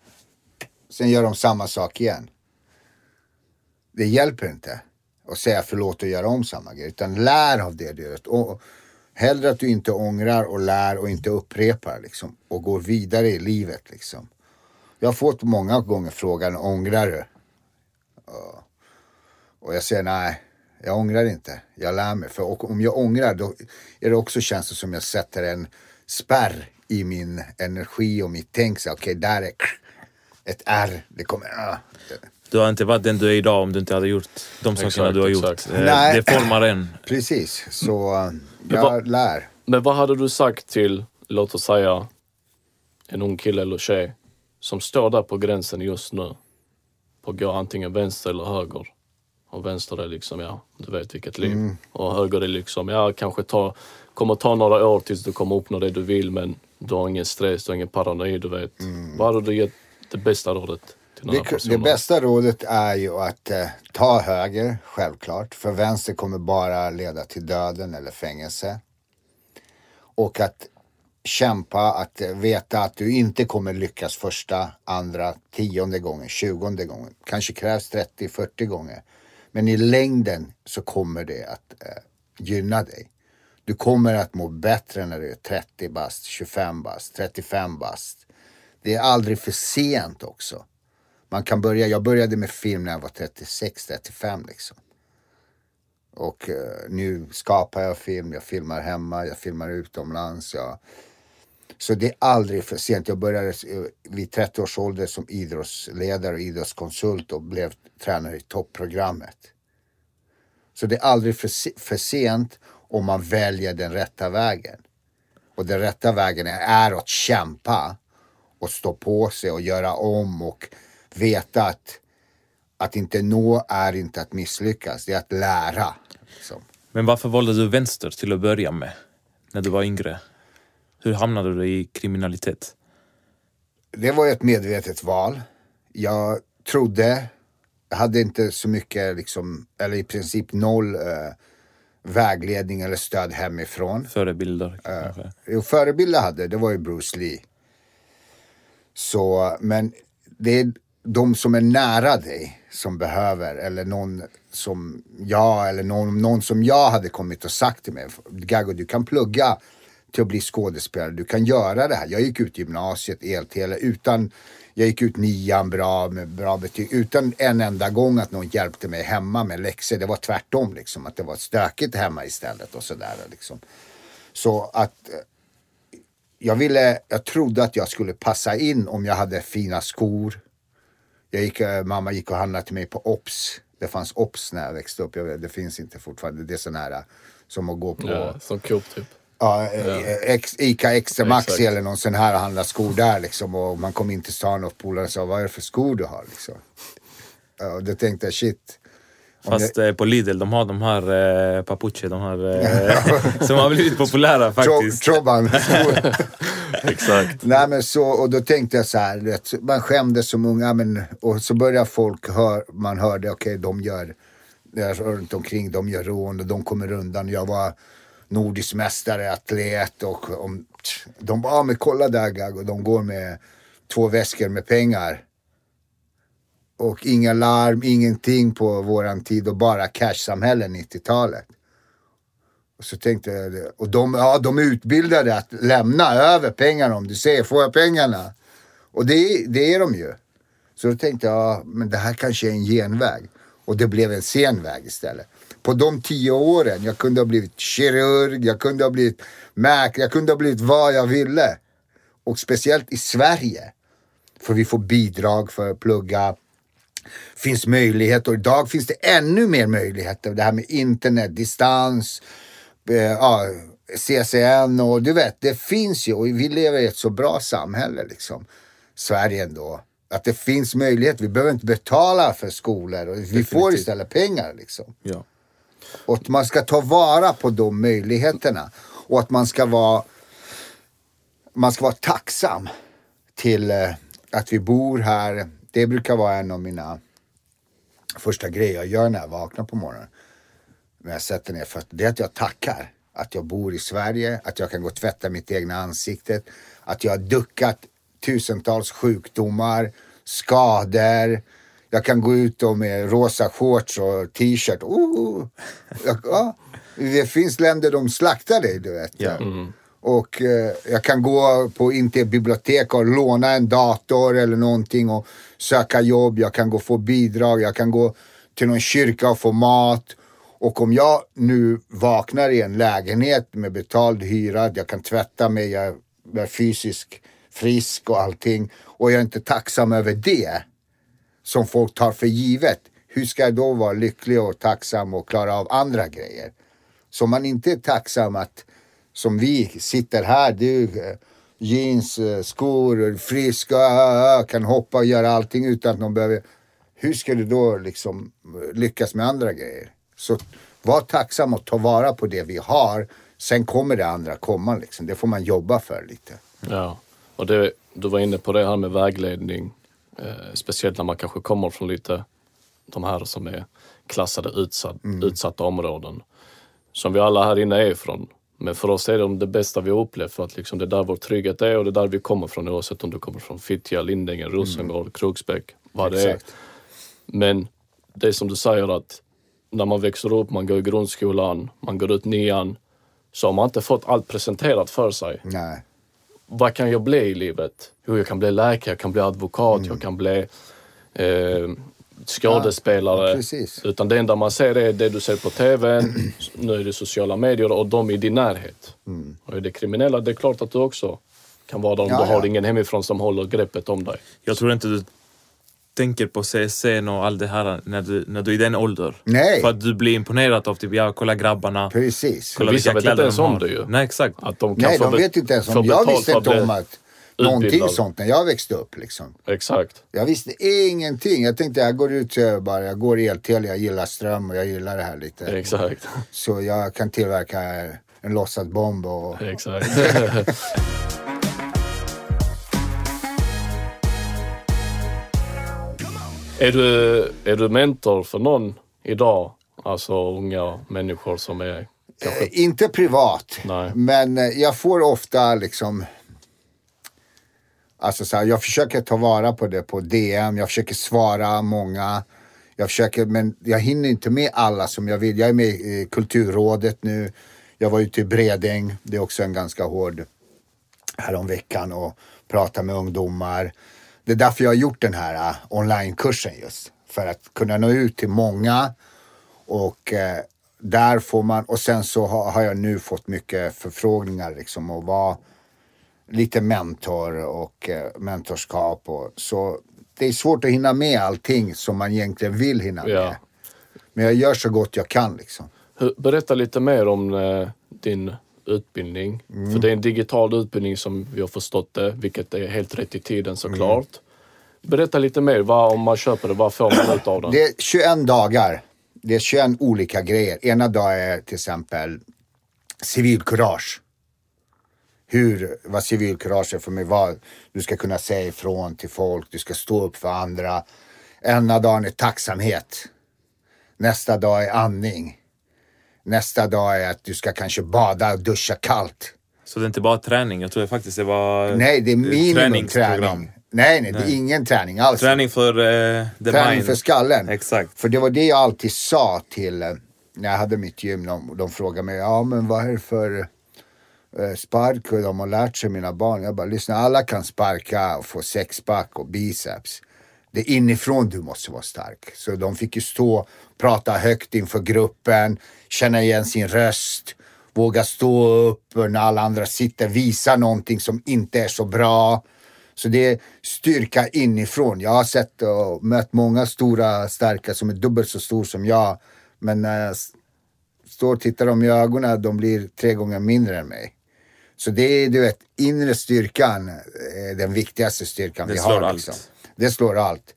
S3: Sen gör de samma sak igen. Det hjälper inte att säga förlåt och göra om samma grej. Utan lär av det du gör. Och hellre att du inte ångrar och lär och inte upprepar liksom. Och går vidare i livet liksom. Jag har fått många gånger frågan, ångrar du? Och jag säger nej, jag ångrar inte. Jag lär mig. För om jag ångrar då är det också känns det som jag sätter en spärr i min energi och mitt tänk. Okej, okay, där är ett R. Det kommer... ah.
S2: Du har inte varit den du är idag om du inte hade gjort de sakerna
S4: Exakt,
S2: du har gjort.
S4: exakt.
S2: Eh,
S3: Nej.
S2: Det formar en.
S3: Precis, så eh,
S4: Men
S3: jag
S4: vad-
S3: lär.
S4: Men vad hade du sagt till, låt oss säga, en ung kille eller tjej som står där på gränsen just nu på att gå antingen vänster eller höger. Och vänster är liksom, ja, du vet vilket liv. Och höger är liksom, ja, kanske ta, kommer ta några år tills du kommer uppnå det du vill men du har ingen stress, du har ingen paranoid, du vet. Vad hade du gett det bästa rådet
S3: Det, det bästa rådet är ju att eh, ta höger, självklart. För vänster kommer bara leda till döden eller fängelse. Och att kämpa, att eh, veta att du inte kommer lyckas första, andra, tionde gången, tjugonde gången. Kanske krävs 30, 40 gånger. Men i längden så kommer det att eh, gynna dig. Du kommer att må bättre när du är 30 bast, 25 bast, 35 bast. Det är aldrig för sent också. Man kan börja, jag började med film när jag var 36, 35 liksom. Och eh, nu skapar jag film, jag filmar hemma, jag filmar utomlands. Jag... Så det är aldrig för sent. Jag började eh, vid 30 års ålder som idrottsledare och idrottskonsult och blev tränare i topprogrammet. Så det är aldrig för, för sent om man väljer den rätta vägen. Och den rätta vägen är att kämpa och stå på sig och göra om och veta att, att inte nå är inte att misslyckas, det är att lära. Liksom.
S2: Men varför valde du vänster till att börja med? När du var yngre? Hur hamnade du i kriminalitet?
S3: Det var ett medvetet val. Jag trodde, jag hade inte så mycket, liksom, eller i princip noll eh, vägledning eller stöd hemifrån.
S2: Förebilder kanske?
S3: Jo, förebilder hade, det var ju Bruce Lee. Så, men det är de som är nära dig som behöver, eller någon som jag, eller någon, någon som jag hade kommit och sagt till mig. Gago, du kan plugga till att bli skådespelare, du kan göra det här. Jag gick ut gymnasiet, eltele, utan, jag gick ut nian bra med bra betyg, utan en enda gång att någon hjälpte mig hemma med läxor. Det var tvärtom liksom, att det var stökigt hemma istället och sådär liksom. Så att jag ville, jag trodde att jag skulle passa in om jag hade fina skor. Jag gick, eh, mamma gick och handlade till mig på Ops. Det fanns Ops när jag växte upp. Jag det finns inte fortfarande. Det är sån här eh, som att gå på
S4: Ja, som Coop typ.
S3: ja, eh, ex, Ica Extra Maxi
S4: Exakt.
S3: eller någon sån här och handla skor där liksom. Och man kom in till stan och polaren sa, vad är det för skor du har liksom? Och då tänkte jag, shit.
S2: Fast eh, på Lidl, de har de här eh, papuche, de här eh, som har blivit populära faktiskt.
S3: Troban skor.
S4: Exakt.
S3: Nej men så, och då tänkte jag så här, vet, man skämdes som unga men, och så började folk hör, man hörde, okej de gör, runt omkring, de gör rån och de kommer undan. Jag var nordisk mästare, atlet och om, de bara, ja men kolla där Gag, och de går med två väskor med pengar. Och inga larm, ingenting på våran tid och bara cash-samhälle 90-talet. Och så tänkte jag, det. och de, ja, de är utbildade att lämna över pengarna om du säger, får jag pengarna? Och det, det är de ju. Så då tänkte jag, ja, men det här kanske är en genväg. Och det blev en sen väg istället. På de tio åren, jag kunde ha blivit kirurg, jag kunde ha blivit mäklare, jag kunde ha blivit vad jag ville. Och speciellt i Sverige. För vi får bidrag för att plugga, finns möjlighet och idag finns det ännu mer möjligheter. Det här med internet, distans, eh, ja, CCN och du vet, det finns ju och vi lever i ett så bra samhälle liksom. Sverige ändå. Att det finns möjlighet. Vi behöver inte betala för skolor och vi får istället pengar liksom.
S2: Ja.
S3: Och att man ska ta vara på de möjligheterna. Och att man ska vara, man ska vara tacksam till eh, att vi bor här. Det brukar vara en av mina första grejer jag gör när jag vaknar på morgonen. När jag sätter ner fötterna. Det är att jag tackar. Att jag bor i Sverige, att jag kan gå och tvätta mitt egna ansikte. Att jag har duckat tusentals sjukdomar, skador. Jag kan gå ut då med rosa shorts och t-shirt. Oh, jag, ja. Det finns länder de slaktar dig, du vet.
S2: Ja. Mm.
S3: Och eh, jag kan gå på in till ett bibliotek och låna en dator eller någonting och söka jobb. Jag kan gå och få bidrag. Jag kan gå till någon kyrka och få mat. Och om jag nu vaknar i en lägenhet med betald hyra, jag kan tvätta mig, jag är fysiskt frisk och allting och jag är inte tacksam över det som folk tar för givet. Hur ska jag då vara lycklig och tacksam och klara av andra grejer? Så om man inte är tacksam att som vi sitter här, du, eh, jeans, eh, skor, friska, äh, kan hoppa och göra allting utan att någon behöver. Hur ska du då liksom eh, lyckas med andra grejer? Så var tacksam och ta vara på det vi har. Sen kommer det andra komma liksom. Det får man jobba för lite.
S4: Ja, och det, du var inne på det här med vägledning. Eh, speciellt när man kanske kommer från lite de här som är klassade utsatt, utsatta områden. Som vi alla här inne är ifrån. Men för oss är det det bästa vi har upplevt för att liksom det är där vår trygghet är och det är där vi kommer från oavsett om du kommer från Fittja, Lindängen, Rosengård, Kroksbäck, vad det är. Men det är som du säger att när man växer upp, man går i grundskolan, man går ut nian, så har man inte fått allt presenterat för sig.
S3: Nej.
S4: Vad kan jag bli i livet? Jo, jag kan bli läkare, jag kan bli advokat, jag kan bli eh, skådespelare.
S3: Mm. Ja.
S4: Utan det enda man ser är det du ser på TV, nu är det sociala medier och de i din närhet. Och är det kriminella, det är klart att du också kan vara där om
S3: Mm. Ja,
S4: du har
S3: ja.
S4: ingen hemifrån som håller greppet om dig.
S2: Jag tror inte du tänker på CSN och allt det här när du, när du är i den åldern.
S3: Nej.
S2: För att du blir imponerad av typ, ja kolla grabbarna.
S3: Precis.
S2: Kolla
S4: Vissa
S2: vilka
S4: vet inte ens om det ju.
S2: Nej exakt.
S4: Att de kan
S3: Nej, de vet inte ens om. Jag visste inte om att någonting
S4: utbildad.
S3: sånt när jag växte upp liksom.
S4: Exakt.
S3: Jag visste ingenting. Jag tänkte jag går ut jag bara, jag går i eltele, jag gillar ström och jag gillar det här lite.
S4: Exakt.
S3: Så jag kan tillverka en lossad bomb och
S4: Exakt. är, du, är du mentor för någon idag? Alltså unga människor som är kanske...
S3: Eh, Inte privat,
S4: Nej.
S3: men eh, jag får ofta liksom... Alltså så här, jag försöker ta vara på det på DM, jag försöker svara många. Jag försöker, men jag hinner inte med alla som jag vill. Jag är med i Kulturrådet nu. Jag var ute i Bredäng, det är också en ganska hård häromveckan och prata med ungdomar. Det är därför jag har gjort den här uh, onlinekursen just. För att kunna nå ut till många och eh, där får man, och sen så har, har jag nu fått mycket förfrågningar liksom och vara lite mentor och eh, mentorskap och så. Det är svårt att hinna med allting som man egentligen vill hinna med.
S4: Ja.
S3: Men jag gör så gott jag kan liksom.
S4: Berätta lite mer om eh, din utbildning.
S3: Mm.
S4: För det är en digital utbildning som vi har förstått det, vilket är helt rätt i tiden såklart.
S3: Mm.
S4: Berätta lite mer, vad, om man köper det, vad får man ut av den?
S3: Det är 21 dagar. Det är 21 olika grejer. Ena dagen är till exempel civilkurage. Hur, vad civilkurage är för mig. Vad du ska kunna säga ifrån till folk. Du ska stå upp för andra. Ena dagen är tacksamhet. Nästa dag är andning. Nästa dag är att du ska kanske bada och duscha kallt.
S2: Så det är inte bara träning, jag tror faktiskt det var
S3: Nej, det är minimum
S2: träningsprogram.
S3: träning. Nej, nej, det är ingen träning alls.
S2: Träning för uh, the
S3: Träning
S2: mind.
S3: för skallen.
S2: Exakt.
S3: För det var det jag alltid sa till, eh, när jag hade mitt gym, de, de frågade mig, ja men vad är det för Eh, spark och de har lärt sig mina barn? Jag bara, lyssna alla kan sparka och få sexpack och biceps. Det är inifrån du måste vara stark. Så de fick ju stå, prata högt inför gruppen, känna igen sin röst, våga stå upp när alla andra sitter, visa någonting som inte är så bra. Så det är styrka inifrån. Jag har sett och mött många stora, starka som är dubbelt så stor som jag. Men eh, när jag står och tittar dem i ögonen, de blir tre gånger mindre än mig. Så det är, du vet, inre styrkan är den viktigaste styrkan
S2: Det
S3: vi har.
S2: allt.
S3: Liksom. Det slår allt.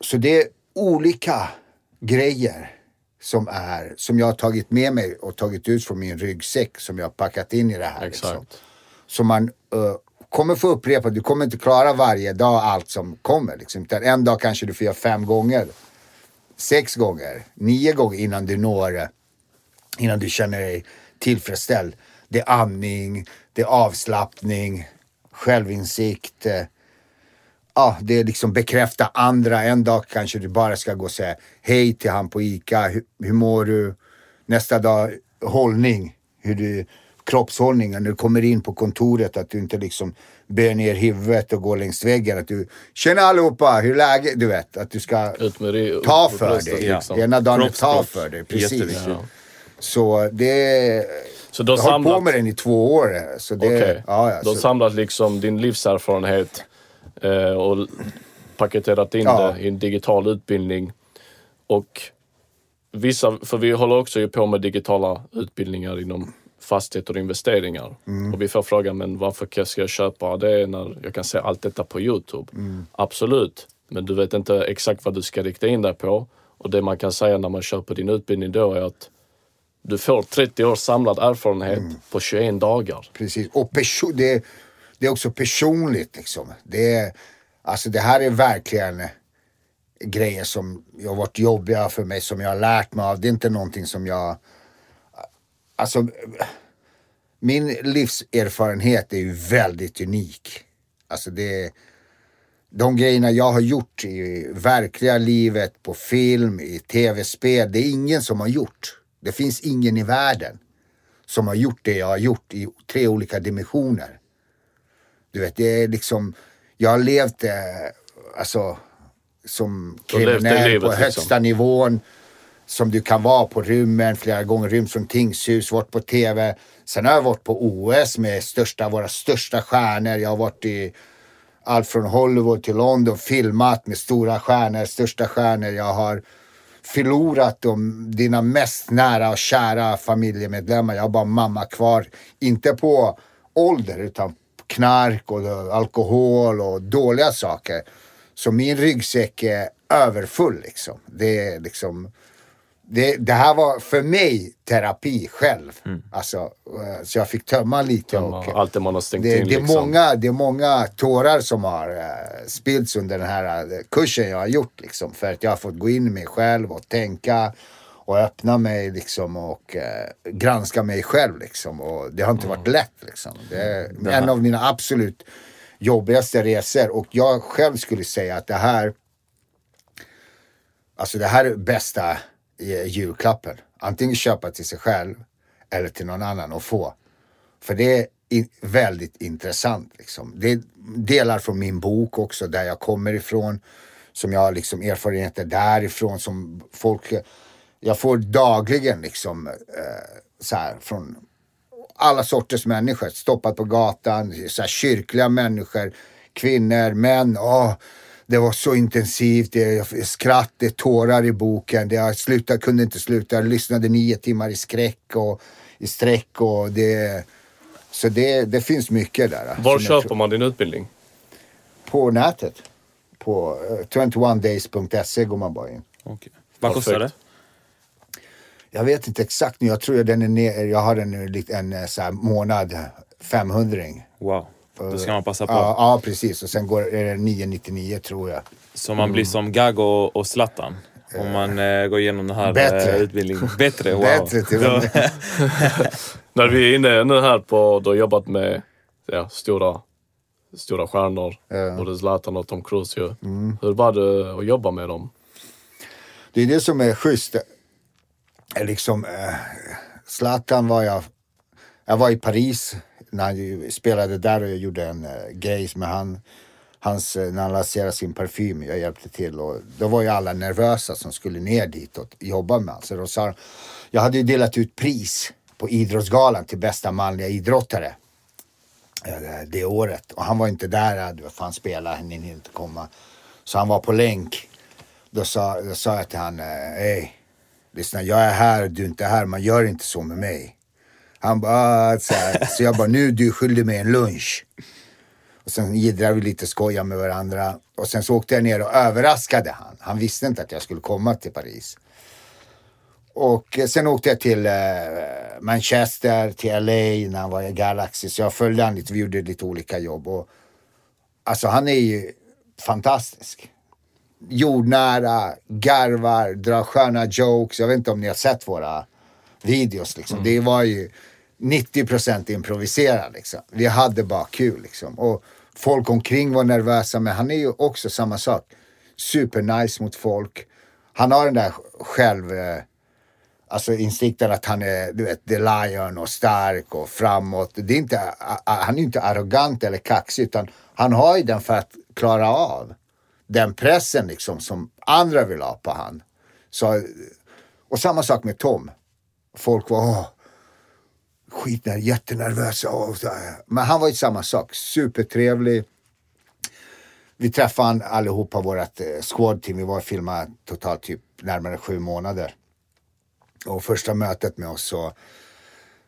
S3: Så det är olika grejer som är, som jag har tagit med mig och tagit ut från min ryggsäck som jag har packat in i det här. Liksom.
S4: Exakt.
S3: Som man eh, kommer få upprepa. Du kommer inte klara varje dag allt som kommer. Liksom. Utan en dag kanske du får göra fem gånger. Sex gånger. Nio gånger innan du når, eh, innan du känner dig tillfredsställd. Det är andning, det är avslappning, självinsikt. Ja, det är liksom bekräfta andra. En dag kanske du bara ska gå och säga hej till han på ICA. Hur, hur mår du? Nästa dag hållning. Hur du, kroppshållningen. När du kommer in på kontoret att du inte liksom böjer ner huvudet och går längs väggen. Att du, tjena allihopa, hur är läget? Du vet, att du ska
S4: det.
S3: ta för dig.
S4: liksom.
S3: Ena dagen är ta för dig. Precis.
S4: Ja.
S3: Så det...
S4: Så du har
S3: jag hållit på
S4: samlat,
S3: med den i två år. Så det,
S4: Okej.
S3: ja, ja,
S4: du har
S3: så,
S4: samlat liksom din livserfarenhet eh, och paketerat in
S3: Ja.
S4: det i en digital utbildning. Och vissa, för vi håller också på med digitala utbildningar inom fastigheter och investeringar.
S3: Mm.
S4: Och vi får frågan, men varför ska jag köpa det när jag kan se allt detta på Youtube?
S3: Mm.
S4: Absolut, men du vet inte exakt vad du ska rikta in dig på. Och det man kan säga när man köper din utbildning då är att du får 30 års samlad erfarenhet
S3: Mm.
S4: på 21 dagar.
S3: Precis. Och det, det är också personligt liksom. Det, är, alltså det här är verkligen grejer som har varit jobbiga för mig, som jag har lärt mig av. Det är inte någonting som jag... Alltså, min livserfarenhet är ju väldigt unik. Alltså det... De grejerna jag har gjort i verkliga livet, på film, i tv-spel, det är ingen som har gjort. Det finns ingen i världen som har gjort det jag har gjort i tre olika dimensioner. Du vet, det är liksom, jag har levt eh, alltså, som kriminell på
S4: liksom.
S3: högsta nivån. Som du kan vara på rymmen flera gånger, rymt från tingshus, varit på tv. Sen har jag varit på OS med största, våra största stjärnor. Jag har varit i allt från Hollywood till London, filmat med stora stjärnor, största stjärnor. Jag har förlorat de, dina mest nära och kära familjemedlemmar. Jag har bara mamma kvar. Inte på ålder utan knark och alkohol och dåliga saker. Så min ryggsäck är överfull liksom. Det är liksom det, det här var för mig terapi själv. Alltså, eh, så jag fick tömma lite. och,
S4: Allt det man har stängt
S3: det,
S4: in.
S3: det, är
S4: liksom.
S3: många, det är många tårar som har uh, spillts under den här eh, kursen jag har gjort. Liksom, för att jag har fått gå in i mig själv och tänka och öppna mig liksom, och eh, granska mig själv. Liksom, och det har inte varit lätt. Liksom. Det är en av mina absolut jobbigaste resor. Och jag själv skulle säga att det här Alltså det här är bästa julklappen. Antingen köpa till sig själv eller till någon annan och få. För det är in, väldigt intressant. Liksom. Det är delar från min bok också, där jag kommer ifrån. Som jag har liksom erfarenheter därifrån som folk... Jag får dagligen liksom eh, så här från alla sorters människor. Stoppat på gatan, så här, kyrkliga människor, kvinnor, män. Åh, det var så intensivt, det är skratt, det är tårar i boken. Det jag slutade, kunde inte sluta, jag lyssnade nio timmar i skräck och i sträck. Och det, så det, det finns mycket där.
S4: Var
S3: som jag
S4: köper
S3: tror-
S4: man din utbildning?
S3: På nätet. På uh, 21days.se går man bara in.
S2: Okej. Vad kostar det?
S3: Jag vet inte exakt nu, jag tror att den är ner, jag har den nu lite en eh, så här månad, 500
S2: Wow. Då ska man passa på.
S3: Ja, ja, precis. Och sen går, är det 999 tror jag.
S2: Så man blir som Gago och, och Zlatan. Om man eh, går igenom den här
S3: Bättre.
S2: eh, utbildningen. Bättre, wow.
S3: Bättre till och med.
S4: När vi är inne nu här på, du har jobbat med ja, stora, stora stjärnor,
S3: Ja.
S4: både Zlatan och Tom Cruise ju. Hur var det att jobba med dem?
S3: Det är det som är schysst. Eh, Liksom, eh, Zlatan var jag, jag var i Paris när han spelade där och jag gjorde en eh, grej med han, hans, eh, när han lanserade sin parfym. Jag hjälpte till och då var ju alla nervösa som skulle ner dit och jobba med honom. Så då sa de, jag hade ju delat ut pris på Idrottsgalan till bästa manliga idrottare. Eh, det året. Och han var inte där, eh, du vet, för han spelade, han hinner inte komma. Så han var på länk. Då sa, då sa jag till han, hej, lyssna jag är här, du är inte här, man gör inte så med mig. Han bara, "Ah", så, här. så jag bara, nu du skyldig mig en lunch. Och sen jiddrade vi lite, skojade med varandra. Och sen så åkte jag ner och överraskade han. Han visste inte att jag skulle komma till Paris. Och eh, sen åkte jag till eh, Manchester, till LA när han var i Galaxy. Så jag följde han lite, vi gjorde lite olika jobb. Och, alltså han är ju fantastisk. Jordnära, garvar, drar sköna jokes. Jag vet inte om ni har sett våra videos liksom. Det var ju 90% improviserad. liksom. Vi hade bara kul liksom. Och folk omkring var nervösa men han är ju också samma sak. Supernice mot folk. Han har den där själv... Eh, alltså instinkten att han är, du vet, the lion och stark och framåt. Det är inte, han är inte arrogant eller kaxig utan han har ju den för att klara av den pressen liksom som andra vill ha på han. Så, och samma sak med Tom. Folk var åh, skitnär, jättenervösa. Och så här. Men han var ju samma sak, supertrevlig. Vi träffade han allihopa, vårt eh, squad team. Vi var och filmade totalt typ närmare sju månader. Och första mötet med oss så,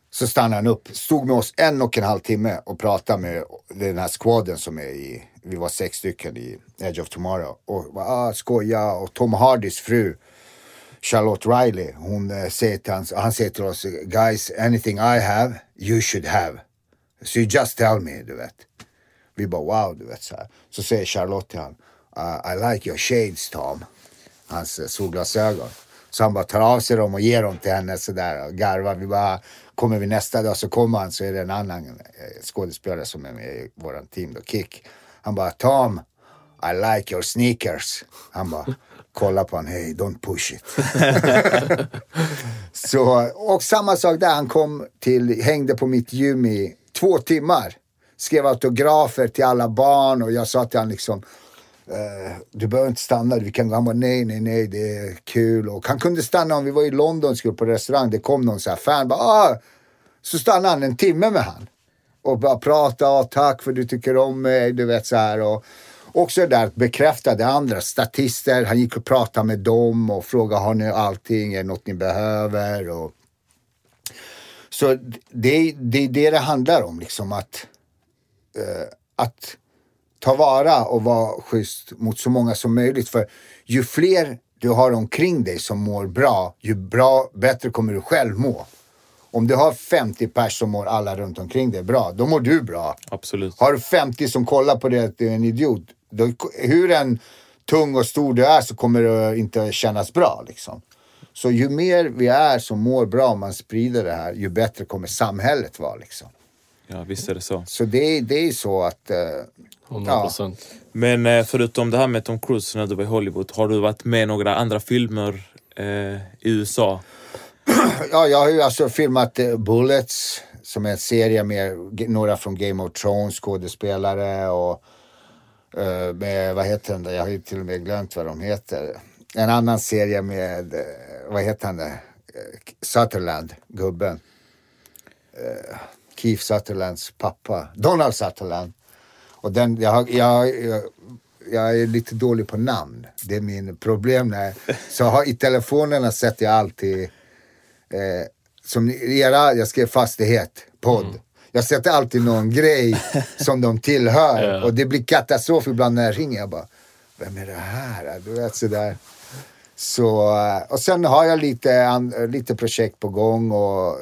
S3: så stannade han upp, stod med oss en och en halv timme och pratade med den här squaden som är i, vi var sex stycken i Edge of Tomorrow. Och bara, ah, skoja. Och Tom Hardys fru, Charlotte Riley, hon eh, säger till hans, han säger till oss, guys, anything I have, you should have. So you just tell me, du vet. Vi bara wow, du vet så här. Så säger Charlotte till honom, uh, I like your shades Tom. Hans eh, solglasögon. Så han bara tar av sig dem och ger dem till henne sådär och garvar. Vi bara, kommer vi nästa dag så kommer han så är det en annan eh, skådespelare som är med i våran team då, Kick. Han bara, Tom, I like your sneakers. Han bara, kolla på honom, hey don't push it. så, och samma sak där, han kom till, hängde på mitt gym i två timmar. Skrev autografer till alla barn och jag sa till honom liksom, Uh, du behöver inte stanna, vi kan gå. Han bara, nej, nej, nej, det är kul. Och han kunde stanna om vi var i London och skulle på restaurang, det kom någon så här fan, bara, ah! så stannade han en timme med han. Och bara prata, ah, tack för du tycker om mig, du vet så här. Och, också det där att bekräfta det andra, statister, han gick och pratade med dem och frågade har ni allting, är det något ni behöver? Och... Så det, det är det det handlar om, liksom att, eh, att ta vara och vara schysst mot så många som möjligt. För ju fler du har omkring dig som mår bra, ju bra, bättre kommer du själv må. Om du har 50 pers som mår alla runt omkring dig bra, då mår du bra.
S2: Absolut.
S3: Har du 50 som kollar på dig att du är en idiot, då, hur en tung och stor du är så kommer det inte kännas bra. Liksom. Så ju mer vi är som mår bra, om man sprider det här, ju bättre kommer samhället vara. Liksom.
S2: Ja, visst är det så.
S3: Så det, är- det är så att... eh,
S4: 100 procent.
S2: Men eh, förutom det här med Tom Cruise när du var i Hollywood, har du varit med i några andra filmer eh, i USA?
S3: Ja, jag har ju alltså filmat eh, Bullets som är en serie med några från Game of Thrones skådespelare och Eh, med, vad heter den där, jag har ju till och med glömt vad de heter. En annan serie med, eh, vad heter han där, eh, Sutherland, gubben. Keith Sutherlands pappa, Donald Sutherland. Och den, jag, jag, jag, jag är lite dålig på namn. Det är min problem. När, så har, i telefonerna sätter jag alltid eh, som era, jag skrev fastighet, podd. Mm. Jag sätter alltid någon grej som de tillhör
S4: Ja.
S3: och det blir katastrof ibland när jag ringer. Jag bara, vem är det här? Du vet sådär. Så, eh, och sen har jag lite, lite projekt på gång och eh,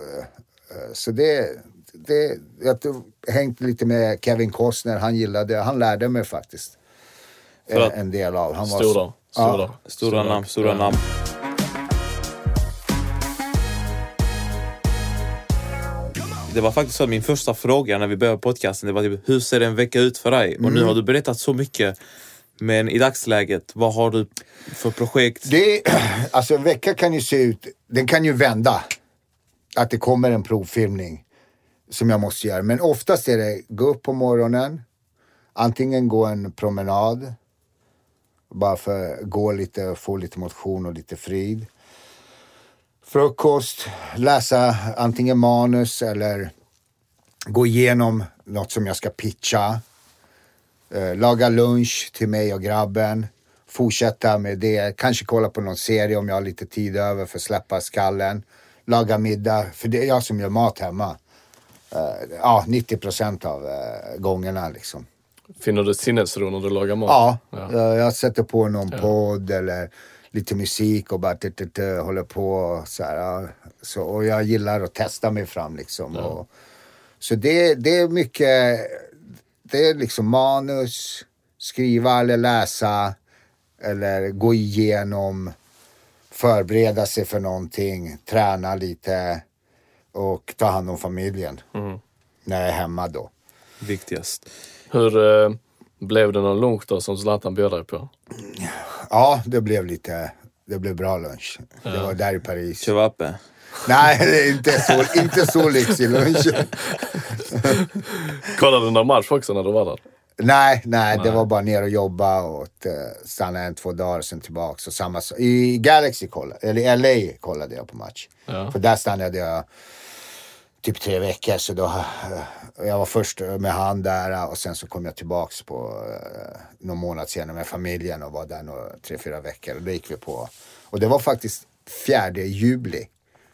S3: så det, det jag har hängt lite med Kevin Costner, han gillade, han lärde mig faktiskt eh, en del av. Han var
S4: Stora.
S3: så-
S4: Stora.
S3: Ja.
S2: Stora namn, stora
S4: Ja.
S2: namn. Det var faktiskt så min första fråga när vi började podcasten, det var typ, hur ser en vecka ut för dig? Och nu har du berättat så mycket. Men i dagsläget, vad har du för projekt?
S3: Det, alltså en vecka kan ju se ut, den kan ju vända. Att det kommer en provfilmning som jag måste göra. Men oftast är det gå upp på morgonen, antingen gå en promenad, bara för att gå lite, få lite motion och lite frid. Frukost, läsa antingen manus eller gå igenom något som jag ska pitcha. Eh, laga lunch till mig och grabben. Fortsätta med det. Kanske kolla på någon serie om jag har lite tid över för att släppa skallen. Laga middag, för det är jag som gör mat hemma. Eh, ja, 90 procent av eh, gångerna liksom.
S4: Finner du sinnesro när du lagar mat?
S3: Ja,
S4: Ja.
S3: Jag, sätter på någon podd eller lite musik och bara tut, tut, tut, håller på. Och, så här, ja. så, och jag gillar att testa mig fram liksom. Och, så det, det är mycket, det är liksom manus, skriva eller läsa eller gå igenom, förbereda sig för någonting, träna lite och ta hand om familjen. När jag är hemma då.
S2: Viktigast.
S4: Hur eh, blev det någon lunch då som Zlatan bjöd dig på?
S3: Ja, det blev lite, det blev bra lunch. Det var där i Paris.
S2: Chevape.
S3: Nej, det är inte så, inte så lyxig lunch.
S4: Kollade du någon match också när du var där?
S3: Nej, nej, det var bara ner och jobba och eh, stanna en, två dagar sen tillbaks. Och samma, så- I Galaxy kollade, eller i LA kollade jag på match.
S4: Ja.
S3: För där stannade jag typ tre veckor. Så då, eh, jag var först med han där och sen så kom jag tillbaks på eh, någon månad senare med familjen och var där några, tre, fyra veckor. Och då gick vi på. Och det var faktiskt fjärde juli.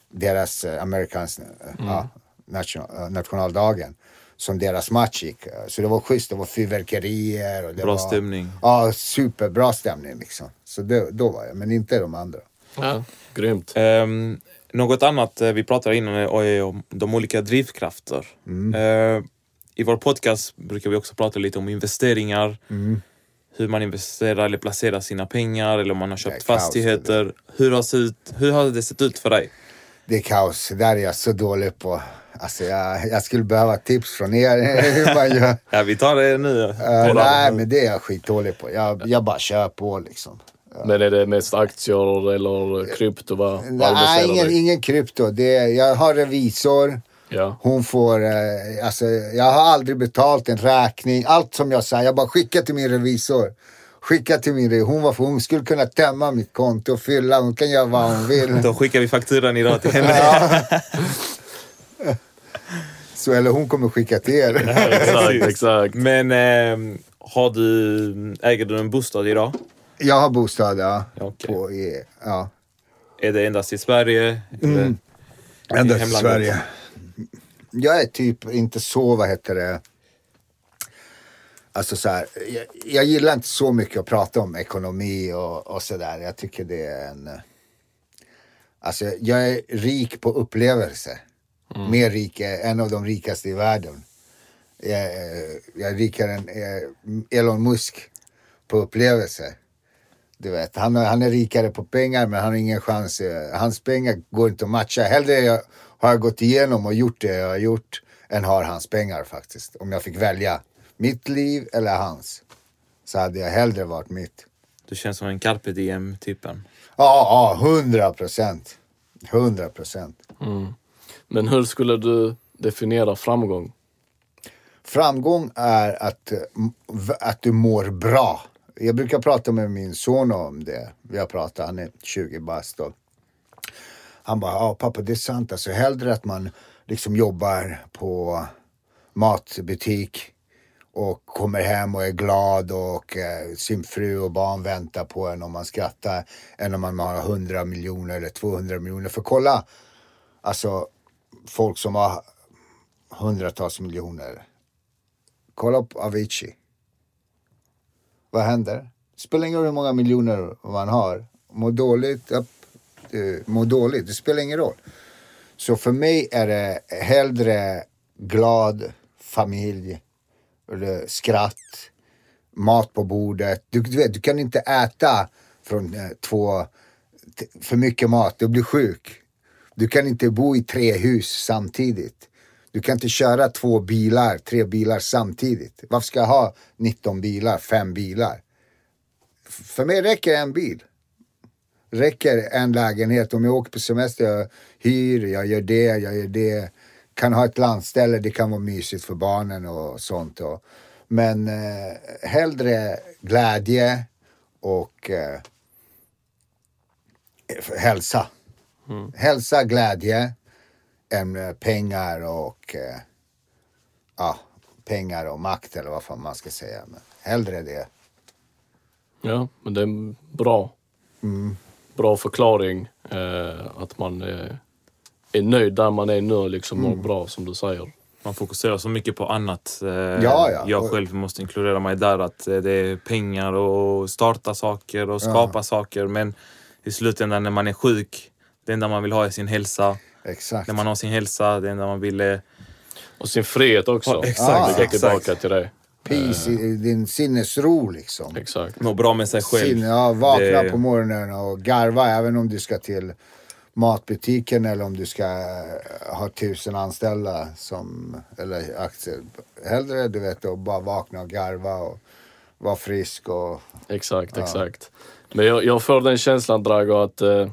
S3: Deras eh, Americans eh, ja, nation, eh, nationaldagen. Som deras match gick. Eh, Så det var schysst. Det var fyrverkerier. Och det
S2: Bra
S3: var,
S2: stämning.
S3: Ja, superbra stämning liksom. Så det, då var jag, men inte de andra.
S4: Ja. Grymt.
S2: Ehm, något annat eh, vi pratade innan är om de olika drivkrafter. Eh, I vår podcast brukar vi också prata lite om investeringar. Hur man investerar eller placerar sina pengar eller om man har köpt
S3: kaos,
S2: fastigheter. Hur har, ut, hur har det sett ut för dig?
S3: Det är kaos. Det där är jag så dålig på. Alltså jag, jag skulle behöva tips från er hur man gör.
S2: Ja, vi tar det nu.
S3: Uh, nej, men det är jag skitdålig på. Jag, jag bara kör på liksom.
S4: Men är det mest aktier eller krypto? Vad
S3: Nej, ingen, ingen krypto. Det är, jag har revisor.
S4: Ja.
S3: Hon får, eh, alltså jag har aldrig betalt en räkning. Allt som jag säger, jag bara skickar till min revisor. Skicka till min revisor. Hon, var, hon skulle kunna tömma mitt konto och fylla. Hon kan göra vad hon vill.
S2: Då skickar vi fakturan idag till henne.
S3: Ja. Så, eller hon kommer skicka till er.
S4: Exakt, exakt.
S2: Men ehm, har du, äger du en bostad idag?
S3: Jag har bostad, ja.
S2: Okej.
S3: På, i, ja.
S2: Är det endast i Sverige?
S3: Mm. Ända
S2: I?
S3: Sverige. Jag är typ inte så, vad heter det. Alltså så här, jag, jag gillar inte så mycket att prata om ekonomi och, och sådär. Jag tycker det är en... Alltså jag är rik på upplevelser. Mer rik, en av de rikaste i världen. Jag, är- jag är rikare än eh, Elon Musk på upplevelser. Du vet, han, är- han är rikare på pengar men han har ingen chans. eh, Hans pengar går inte att matcha. Hellre jag, har jag gått igenom och gjort det jag har gjort än har hans pengar faktiskt. Om jag fick välja mitt liv eller hans så hade jag hellre varit mitt.
S2: Du känns som en carpe diem-typen.
S3: Ja, ja, hundra procent. Hundra procent.
S4: Men hur skulle du definiera framgång?
S3: Framgång är att, att du mår bra. Jag brukar prata med min son om det. Vi har pratat, han är 20 bast. och Han bara, ja pappa det är sant. Alltså hellre att man liksom jobbar på matbutik och kommer hem och är glad och eh, sin fru och barn väntar på en om man skrattar än om man har 100 miljoner eller 200 miljoner. För kolla, alltså folk som har hundratals miljoner Kolla på Avicii. Vad händer? Det spelar ingen roll hur många miljoner man har. Må dåligt, upp, eh, må dåligt. Det spelar ingen roll. Så för mig är det hellre glad familj, eller skratt, mat på bordet. Du, du, vet, du kan inte äta från eh, två, för mycket mat, du blir sjuk. Du kan inte bo i tre hus samtidigt. Du kan inte köra två bilar, tre bilar samtidigt. Varför ska jag ha 19 bilar, fem bilar? För mig räcker en bil. Räcker en lägenhet. Om jag åker på semester, jag hyr, jag gör det, jag gör det. Kan ha ett landställe, det kan vara mysigt för barnen och sånt. Och, men eh, hellre glädje och eh, hälsa. Hälsa, glädje än eh, pengar och eh, ja, pengar och makt eller vad fan man ska säga. Men hellre det.
S4: Ja, men det är bra. Bra förklaring. Eh, att man är, är nöjd där man är nu liksom mår bra som du säger.
S2: Man fokuserar så mycket på annat. Eh,
S3: Ja, ja.
S2: Jag själv måste inkludera mig där. Att eh, det är pengar och starta saker och skapa saker. Men i slutändan när man är sjuk, det enda man vill ha är sin hälsa.
S3: Exakt.
S2: När man har sin hälsa, det enda man vill är...
S4: Och sin frihet också.
S2: Ja, exakt, exakt.
S4: tillbaka till det.
S3: Peace, i din sinnesro liksom.
S4: Exakt.
S2: må bra med sig själv.
S3: Sin, ja, vakna
S2: Det-
S3: på morgonen och garva även om du ska till matbutiken eller om du ska eh, ha tusen anställda som, eller aktier. Hellre du vet att bara vakna och garva och vara frisk och
S4: Exakt, exakt. Men jag, jag får den känslan Drago att eh,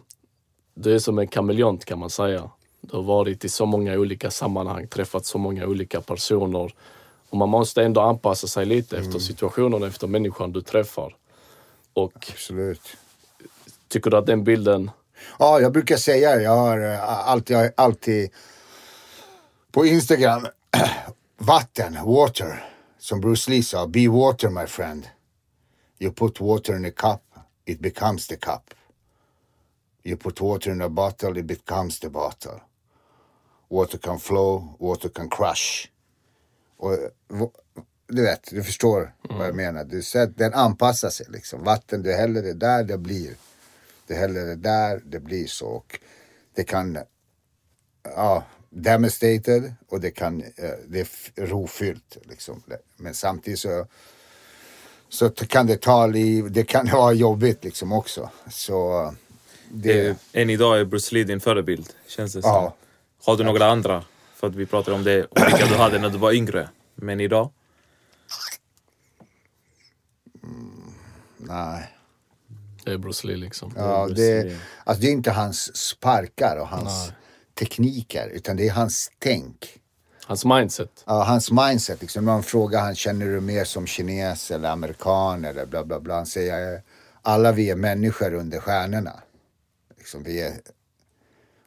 S4: du är som en kameleont kan man säga. Du har varit i så många olika sammanhang, träffat så många olika personer. Och man måste ändå anpassa sig lite efter situationen, efter människan du träffar. Och
S3: absolut.
S4: tycker du att den bilden,
S3: Ja, jag brukar säga. Jag har eh, alltid, jag har alltid på Instagram, vatten, water. Som Bruce Lee sa, be water my friend. You put water in a cup, it becomes the cup. You put water in a bottle, it becomes the bottle. Water can flow, water can crush. Och, du vet, du förstår vad jag menar. Du ser, den anpassar sig liksom. Vatten, du häller det där, det blir. Du häller det där, det blir så. Och det kan, ja, devastated och det kan, eh, det är rofyllt liksom. Men samtidigt så, så kan det ta liv, det kan vara jobbigt liksom också. Så det,
S2: Än idag är Bruce Lee din förebild, känns det som.
S3: Ja.
S2: Har du några andra? För att vi pratade om det, och vilka du hade när du var yngre. Men idag?
S3: nej.
S4: det är Bruce Lee liksom.
S3: Ja, det, alltså det är inte hans sparkar och hans tekniker utan det är hans tänk.
S4: Hans mindset.
S3: Ja, hans mindset. Liksom, man frågar han känner du mer som kines eller amerikan eller bla bla bla. Han säger alla vi är människor under stjärnorna. Liksom, vi är,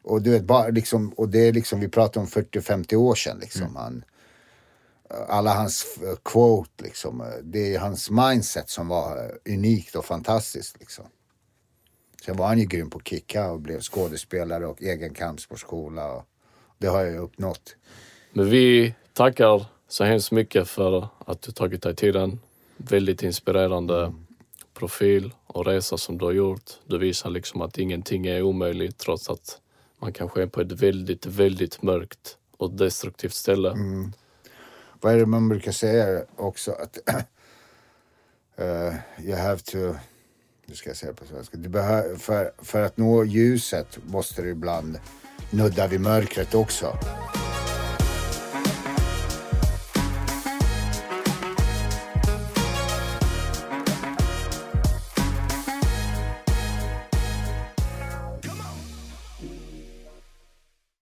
S3: och, du vet, bara, liksom, och det är liksom, vi pratar om 40-50 år sedan. Liksom. Han, alla hans eh, quote, liksom, eh, det är hans mindset som var eh, unikt och fantastiskt. Liksom. Sen var han ju grym på att kicka och blev skådespelare och egen kampsportskola. Och det har jag ju uppnått.
S4: Men vi tackar så hemskt mycket för att du tagit dig tiden. Väldigt inspirerande profil och resa som du har gjort. Du visar liksom att ingenting är omöjligt trots att man kanske är på ett väldigt, väldigt mörkt och destruktivt ställe. Mm.
S3: vad är det man brukar säga också? Att uh, you have to, Nu ska jag säga på svenska? Du behö, för, för att nå ljuset måste du ibland nudda vid mörkret också.